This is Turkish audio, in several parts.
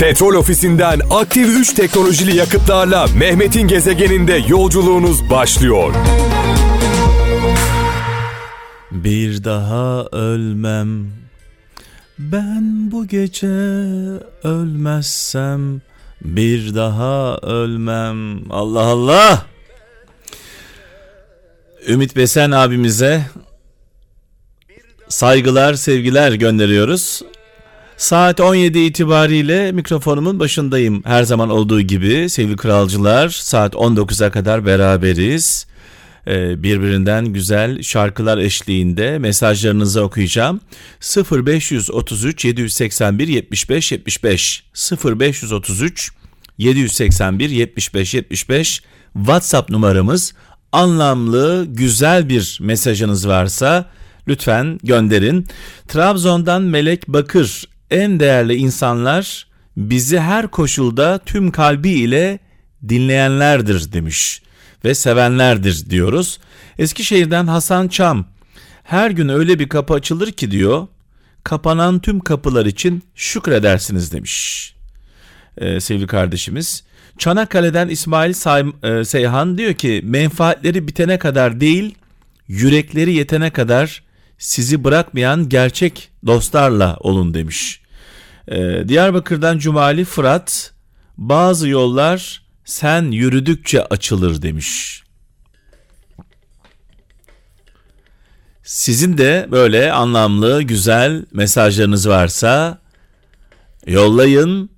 Petrol ofisinden aktif 3 teknolojili yakıtlarla Mehmet'in gezegeninde yolculuğunuz başlıyor. Bir daha ölmem ben bu gece ölmezsem bir daha ölmem. Allah Allah. Ümit Besen abimize saygılar, sevgiler gönderiyoruz. Saat 17 itibariyle mikrofonumun başındayım. Her zaman olduğu gibi sevgili kralcılar saat 19'a kadar beraberiz. Ee, birbirinden güzel şarkılar eşliğinde mesajlarınızı okuyacağım. 0533 781 75 75 0533 781 75 75 WhatsApp numaramız. Anlamlı, güzel bir mesajınız varsa lütfen gönderin. Trabzon'dan Melek Bakır en değerli insanlar bizi her koşulda tüm kalbi ile dinleyenlerdir demiş ve sevenlerdir diyoruz. Eskişehir'den Hasan Çam her gün öyle bir kapı açılır ki diyor kapanan tüm kapılar için şükredersiniz demiş ee, sevgili kardeşimiz. Çanakkale'den İsmail Say e, Seyhan diyor ki menfaatleri bitene kadar değil yürekleri yetene kadar sizi bırakmayan gerçek dostlarla olun demiş. Ee, Diyarbakır'dan Cumali Fırat bazı yollar sen yürüdükçe açılır demiş. Sizin de böyle anlamlı, güzel mesajlarınız varsa yollayın.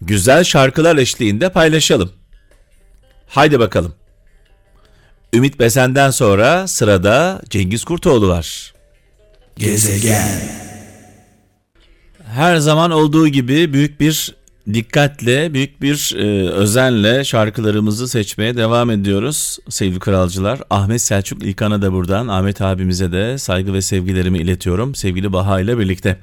Güzel şarkılar eşliğinde paylaşalım. Haydi bakalım. Ümit Besen'den sonra sırada Cengiz Kurtoğlu var. Gezegen. Her zaman olduğu gibi büyük bir dikkatle, büyük bir e, özenle şarkılarımızı seçmeye devam ediyoruz sevgili kralcılar. Ahmet Selçuk İlkan'a da buradan, Ahmet abimize de saygı ve sevgilerimi iletiyorum sevgili Baha ile birlikte.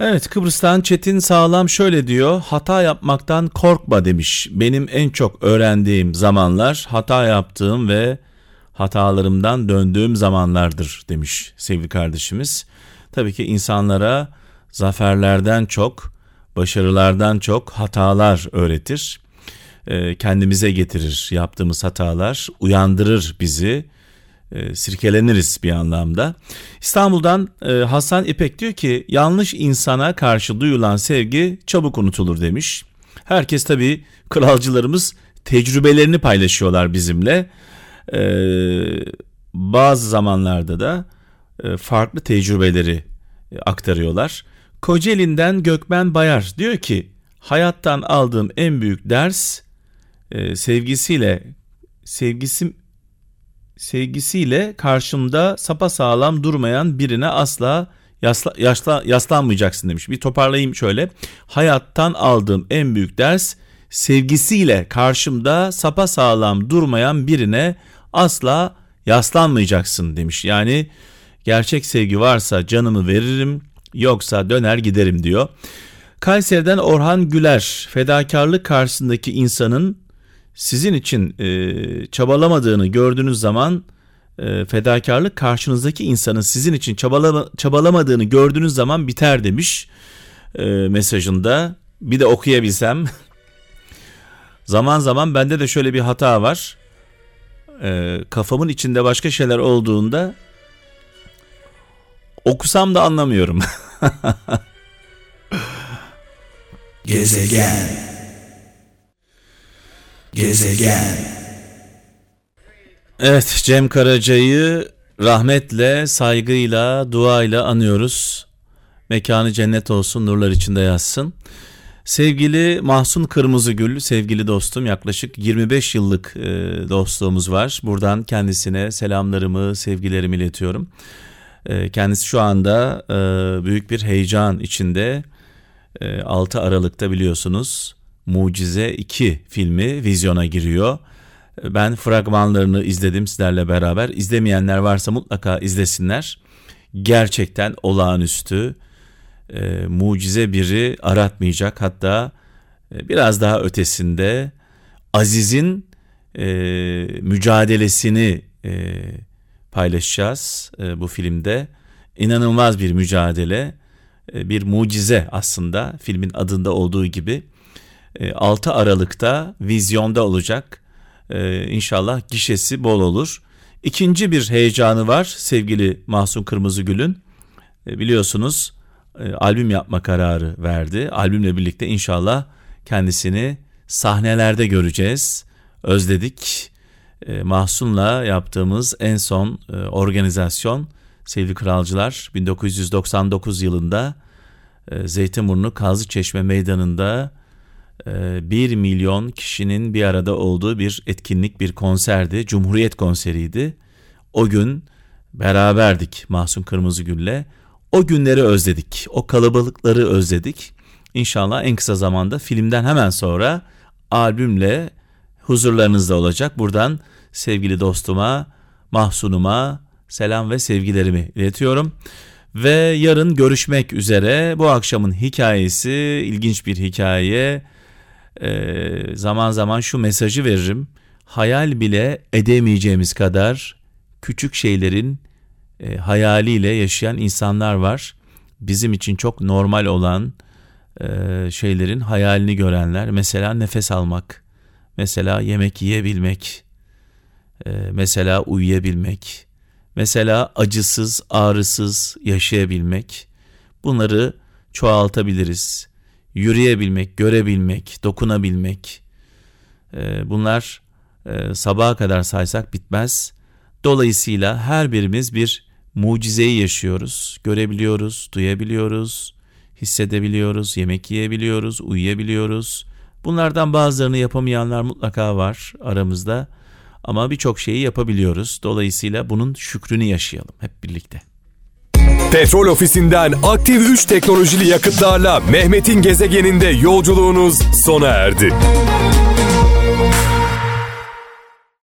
Evet Kıbrıs'tan Çetin Sağlam şöyle diyor hata yapmaktan korkma demiş. Benim en çok öğrendiğim zamanlar hata yaptığım ve hatalarımdan döndüğüm zamanlardır demiş sevgili kardeşimiz. Tabii ki insanlara zaferlerden çok başarılardan çok hatalar öğretir. E, kendimize getirir yaptığımız hatalar, uyandırır bizi. E, sirkeleniriz bir anlamda. İstanbul'dan e, Hasan İpek diyor ki yanlış insana karşı duyulan sevgi çabuk unutulur demiş. Herkes tabii kralcılarımız tecrübelerini paylaşıyorlar bizimle. E, bazı zamanlarda da e, farklı tecrübeleri e, aktarıyorlar. Kocaeli'nden Gökmen Bayar diyor ki hayattan aldığım en büyük ders e, sevgisiyle sevgisi sevgisiyle karşımda sapa sağlam durmayan birine asla yasla, yaşla, yaslanmayacaksın demiş. Bir toparlayayım şöyle. Hayattan aldığım en büyük ders sevgisiyle karşımda sapa sağlam durmayan birine asla yaslanmayacaksın demiş. Yani gerçek sevgi varsa canımı veririm, yoksa döner giderim diyor. Kayseri'den Orhan Güler fedakarlık karşısındaki insanın sizin için e, çabalamadığını gördüğünüz zaman e, fedakarlık karşınızdaki insanın sizin için çabalama, çabalamadığını gördüğünüz zaman biter demiş e, mesajında. Bir de okuyabilsem. zaman zaman bende de şöyle bir hata var. E, kafamın içinde başka şeyler olduğunda Okusam da anlamıyorum. Gezegen. Gezegen. Evet Cem Karaca'yı rahmetle, saygıyla, duayla anıyoruz. Mekanı cennet olsun, nurlar içinde yazsın. Sevgili Mahsun Kırmızıgül, sevgili dostum yaklaşık 25 yıllık e, dostluğumuz var. Buradan kendisine selamlarımı, sevgilerimi iletiyorum. Ee, kendisi şu anda e, büyük bir heyecan içinde. 6 e, Aralık'ta biliyorsunuz Mucize 2 filmi vizyona giriyor. Ben fragmanlarını izledim sizlerle beraber. İzlemeyenler varsa mutlaka izlesinler. Gerçekten olağanüstü, e, mucize biri aratmayacak. Hatta e, biraz daha ötesinde Aziz'in mücadelesini e, paylaşacağız e, bu filmde. İnanılmaz bir mücadele. e, bir mucize aslında filmin adında olduğu gibi. 6 Aralık'ta vizyonda olacak. İnşallah gişesi bol olur. İkinci bir heyecanı var sevgili Mahsun Kırmızıgül'ün. Biliyorsunuz albüm yapma kararı verdi. Albümle birlikte inşallah kendisini sahnelerde göreceğiz. Özledik. Mahsun'la yaptığımız en son organizasyon sevgili kralcılar 1999 yılında e, Zeytinburnu Kazlıçeşme Meydanı'nda e, 1 milyon kişinin bir arada olduğu bir etkinlik, bir konserdi. Cumhuriyet konseriydi. O gün beraberdik Mahsun Kırmızıgül'le. O günleri özledik, o kalabalıkları özledik. İnşallah en kısa zamanda filmden hemen sonra albümle huzurlarınızda olacak. Buradan sevgili dostuma, Mahsun'uma, selam ve sevgilerimi iletiyorum. Ve yarın görüşmek üzere. Bu akşamın hikayesi ilginç bir hikaye. Ee, zaman zaman şu mesajı veririm. Hayal bile edemeyeceğimiz kadar küçük şeylerin e, hayaliyle yaşayan insanlar var. Bizim için çok normal olan e, şeylerin hayalini görenler. Mesela nefes almak, mesela yemek yiyebilmek, e, mesela uyuyabilmek, Mesela acısız, ağrısız yaşayabilmek. Bunları çoğaltabiliriz. Yürüyebilmek, görebilmek, dokunabilmek. Ee, bunlar e, sabaha kadar saysak bitmez. Dolayısıyla her birimiz bir mucizeyi yaşıyoruz. Görebiliyoruz, duyabiliyoruz, hissedebiliyoruz, yemek yiyebiliyoruz, uyuyabiliyoruz. Bunlardan bazılarını yapamayanlar mutlaka var aramızda. Ama birçok şeyi yapabiliyoruz. Dolayısıyla bunun şükrünü yaşayalım hep birlikte. Petrol ofisinden aktif 3 teknolojili yakıtlarla Mehmet'in gezegeninde yolculuğunuz sona erdi.